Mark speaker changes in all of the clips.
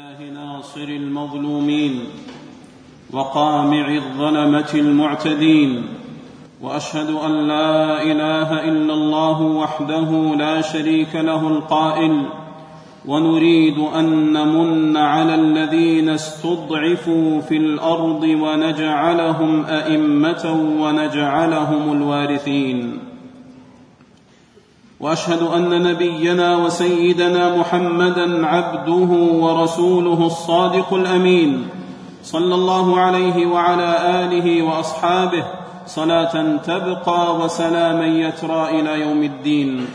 Speaker 1: الله ناصر المظلومين وقامع الظلمة المعتدين وأشهد أن لا إله إلا الله وحده لا شريك له القائل ونريد أن نمن على الذين استضعفوا في الأرض ونجعلهم أئمة ونجعلهم الوارثين وأشهد أن نبينا وسيدنا محمدا عبده ورسوله الصادق الأمين صلى الله عليه وعلى آله وأصحابه صلاة تبقى وسلاما يترى إلى يوم الدين.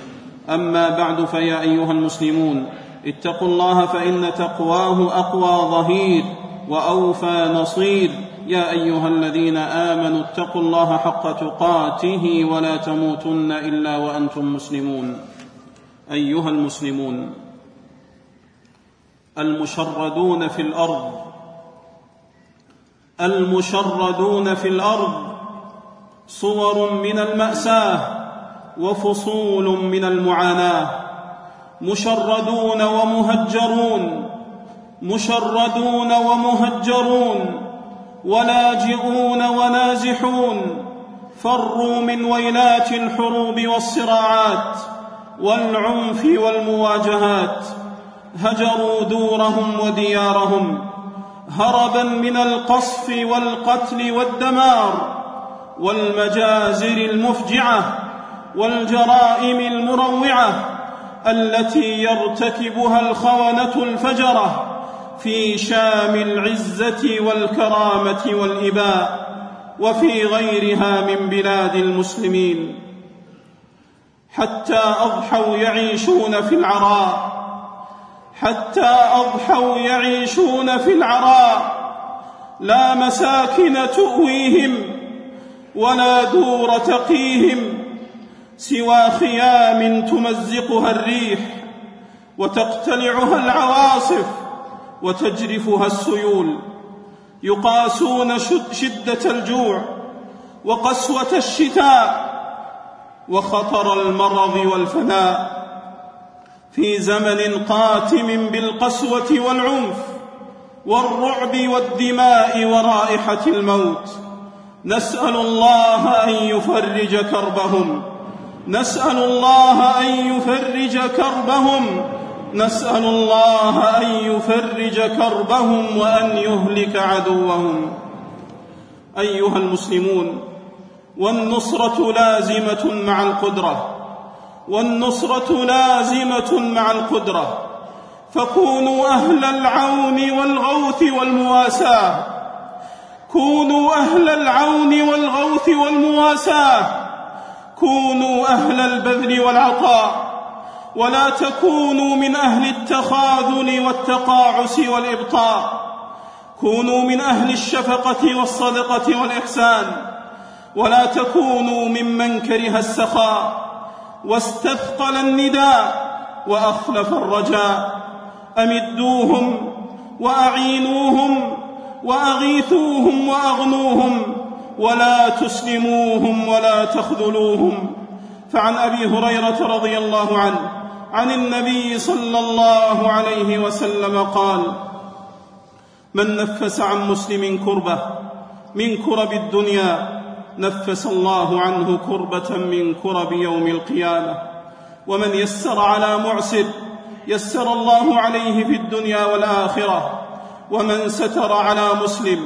Speaker 1: أما بعد فيا أيها المسلمون اتقوا الله فإن تقواه أقوى ظهير وأوفى نصير. يا أيها الذين آمنوا اتقوا الله حق تقاته ولا تموتن إلا وأنتم مسلمون. أيها المسلمون المشردون في الأرض المشردون في الأرض صور من المأساة وفصول من المعاناة. مشردون ومهجرون مشردون ومهجرون ولاجئون ونازحون فروا من ويلات الحروب والصراعات والعنف والمواجهات هجروا دورهم وديارهم هربا من القصف والقتل والدمار والمجازر المفجعة والجرائم المروعة التي يرتكبها الخونة الفجرة. في شام العزة والكرامة والإباء وفي غيرها من بلاد المسلمين. حتى أضحوا يعيشون في العراء. حتى أضحوا يعيشون في العراء. لا مساكن تؤويهم ولا دور تقيهم سوى خيام تمزقها الريح وتقتلعها العواصف. وتجرفها السيول يقاسون شدة الجوع وقسوة الشتاء وخطر المرض والفناء. في زمن قاتم بالقسوة والعنف والرعب والدماء ورائحة الموت نسأل الله أن يفرج كربهم نسأل الله أن يفرج كربهم نسأل الله أن يفرج كربهم وأن يهلك عدوهم. أيها المسلمون والنصرة لازمة مع القدرة. والنصرة لازمة مع القدرة. فكونوا أهل العون والغوث والمواساة. كونوا أهل العون والغوث والمواساة. كونوا أهل البذل والعطاء. ولا تكونوا من أهل التخاذل والتقاعس والإبطاء. كونوا من أهل الشفقة والصدقة والإحسان. ولا تكونوا ممن كره السخاء. واستثقل النداء وأخلف الرجاء. أمدوهم وأعينوهم وأغيثوهم وأغنوهم. ولا تسلموهم ولا تخذلوهم. فعن أبي هريرة رضي الله عنه عن النبي صلى الله عليه وسلم قال من نفس عن مسلم كربة من كرب الدنيا نفس الله عنه كربة من كرب يوم القيامة. ومن يسر على معسر يسر الله عليه في الدنيا والآخرة. ومن ستر على مسلم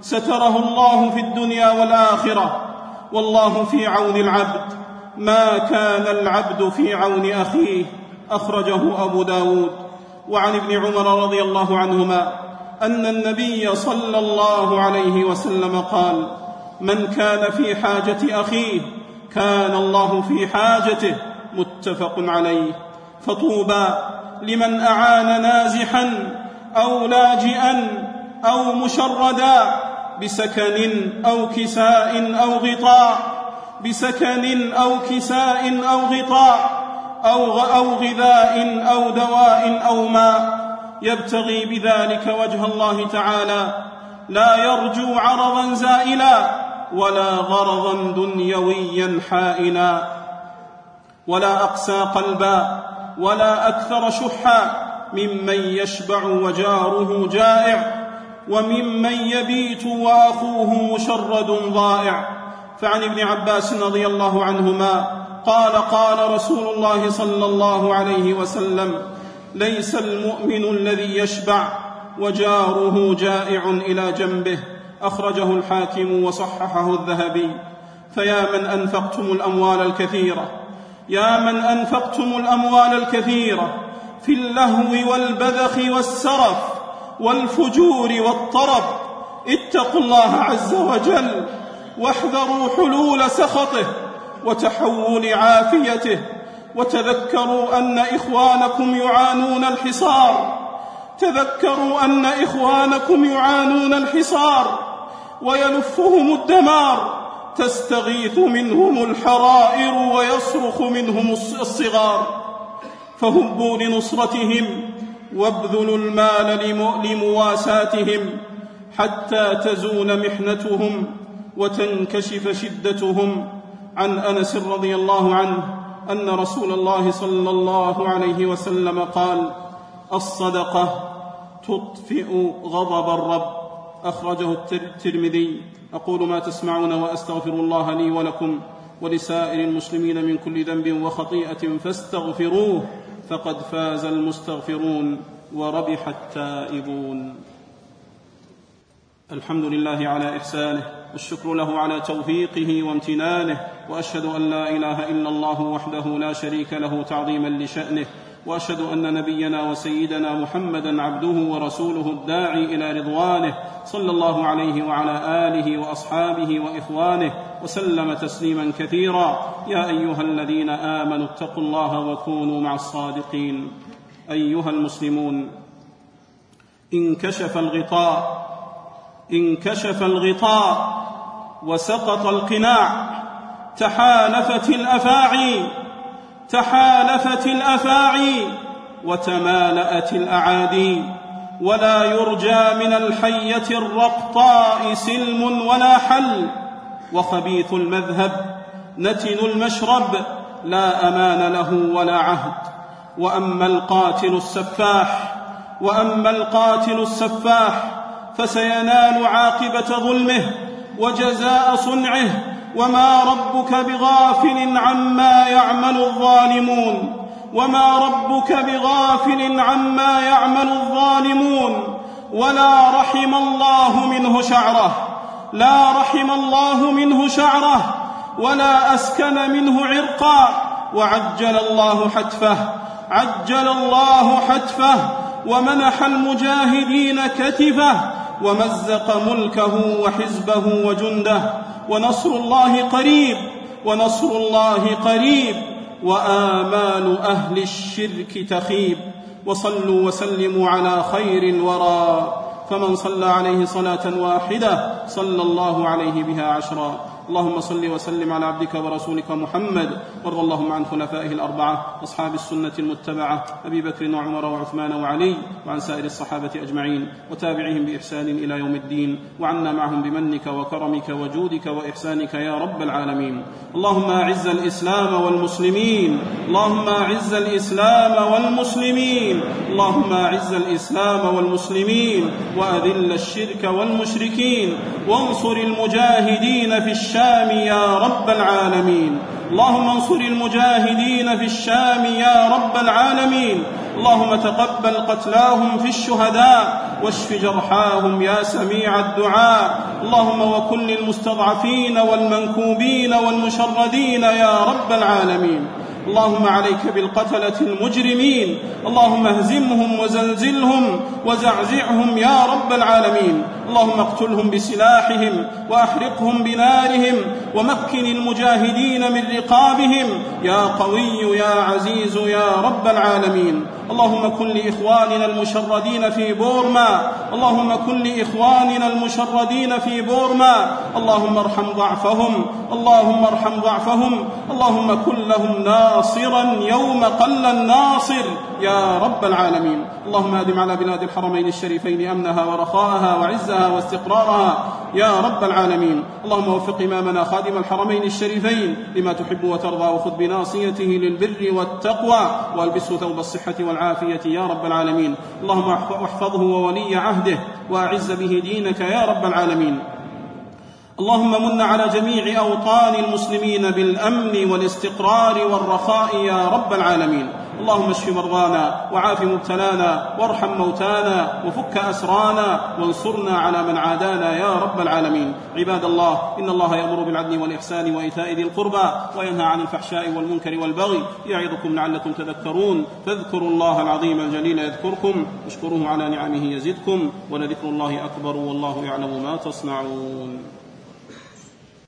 Speaker 1: ستره الله في الدنيا والآخرة. والله في عون العبد ما كان العبد في عون أخيه. أخرجه أبو داود وعن ابن عمر رضي الله عنهما أن النبي صلى الله عليه وسلم قال من كان في حاجة أخيه كان الله في حاجته متفق عليه. فطوبى لمن أعان نازحا أو لاجئا أو مشردا بسكن أو كساء أو غطاء بسكن أو كساء أو غطاء أو, أو غذاء أو دواء أو ماء يبتغي بذلك وجه الله تعالى. لا يرجو عرضا زائلا ولا غرضا دنيويا حائلا. ولا أقسى قلبا ولا أكثر شحا. ممن يشبع وجاره جائع وممن يبيت وأخوه مشرد ضائع. فعن ابن عباس رضي الله عنهما قال قال رسول الله صلى الله عليه وسلم ليس المؤمن الذي يشبع وجاره جائع إلى جنبه. أخرجه الحاكم وصححه الذهبي. فيا من أنفقتم الأموال الكثيرة. يا من أنفقتم الأموال الكثيرة في اللهو والبذخ والسرف والفجور والطرب. اتقوا الله عز وجل واحذروا حلول سخطه. وتحول عافيته وتذكروا أن إخوانكم يعانون الحصار. تذكروا أن إخوانكم يعانون الحصار ويلفهم الدمار. تستغيث منهم الحرائر ويصرخ منهم الصغار. فهبوا لنصرتهم وابذلوا المال لمواساتهم حتى تزول محنتهم وتنكشف شدتهم. عن أنس رضي الله عنه أن رسول الله صلى الله عليه وسلم قال الصدقة تطفئ غضب الرب. أخرجه الترمذي. أقول ما تسمعون وأستغفر الله لي ولكم ولسائر المسلمين من كل ذنب وخطيئة فاستغفروه فقد فاز المستغفرون وربح التائبون. الحمد لله على إحسانه. والشكر له على توفيقه وامتنانه وأشهد أن لا إله إلا الله وحده لا شريك له تعظيما لشأنه وأشهد أن نبينا وسيدنا محمدا عبده ورسوله الداعي إلى رضوانه صلى الله عليه وعلى آله وأصحابه وإخوانه وسلم تسليما كثيرا. يا أيها الذين آمنوا اتقوا الله وكونوا مع الصادقين. أيها المسلمون انكشف الغطاء انكشف الغطاء وسقط القناع تحالفت الأفاعي تحالفت الأفاعي وتمالأت الأعادي ولا يرجى من الحية الرقطاء سلم ولا حل وخبيث المذهب نتن المشرب لا أمان له ولا عهد وأما القاتل السفاح وأما القاتل السفاح فسينال عاقبة ظلمه وجزاء صنعه وما ربك بغافل عما يعمل الظالمون وما ربك بغافل عما يعمل الظالمون ولا رحم الله منه شعره لا رحم الله منه شعره ولا أسكن منه عرقا وعجل الله حتفه عجل الله حتفه ومنح المجاهدين كتفه ومزق ملكه وحزبه وجنده ونصر الله قريب ونصر الله قريب وآمال أهل الشرك تخيب. وصلوا وسلموا على خير الورى. فمن صلى عليه صلاة واحدة صلى الله عليه بها عشرا. اللهم صل وسلم على عبدك ورسولك محمد. وارض اللهم عن خلفائه الأربعة أصحاب السنة المتبعة أبي بكر وعمر وعثمان وعلي وعن سائر الصحابة أجمعين وتابعهم بإحسان إلى يوم الدين وعنا معهم بمنك وكرمك وجودك وإحسانك يا رب العالمين. اللهم أعز الإسلام والمسلمين. اللهم أعز الإسلام والمسلمين. اللهم أعز الإسلام والمسلمين. وأذل الشرك والمشركين. وانصر المجاهدين في الشام الشام يا رب العالمين. اللهم انصر المجاهدين في الشام يا رب العالمين. اللهم تقبل قتلاهم في الشهداء واشف جرحاهم يا سميع الدعاء. اللهم وكن للمستضعفين والمنكوبين والمشردين يا رب العالمين. اللهم عليك بالقتلة المجرمين. اللهم اهزمهم وزلزلهم وزعزعهم يا رب العالمين. اللهم اقتلهم بسلاحهم وأحرقهم بنارهم ومكن المجاهدين من رقابهم. يا قوي يا عزيز يا رب العالمين. اللهم كن لإخواننا المشردين في بورما. اللهم كن لإخواننا المشردين في بورما. اللهم ارحم ضعفهم. اللهم ارحم ضعفهم. اللهم كن لهم ناصرا يوم قل الناصر. يا رب العالمين. اللهم أدم على بلاد الحرمين الشريفين أمنها ورخاءها وعزها واستقرارها. يا رب العالمين. اللهم وفق إمامنا خادم الحرمين الشريفين لما تحب وترضى. وخذ بناصيته للبر والتقوى. والبسه ثوب الصحة والعافية. يا رب العالمين. اللهم احفظه وولي عهده. وأعز به دينك. يا رب العالمين. اللهم من على جميع أوطان المسلمين بالأمن والاستقرار والرخاء يا رب العالمين. اللهم اشف مرضانا وعاف مبتلانا وارحم موتانا وفك أسرانا وانصرنا على من عادانا يا رب العالمين. عباد الله إن الله يأمر بالعدل والإحسان وإيتاء ذي القربى وينهى عن الفحشاء والمنكر والبغي يعظكم لعلكم تذكرون. فاذكروا الله العظيم الجليل يذكركم واشكروه على نعمه يزدكم ولذكر الله أكبر والله يعلم ما تصنعون.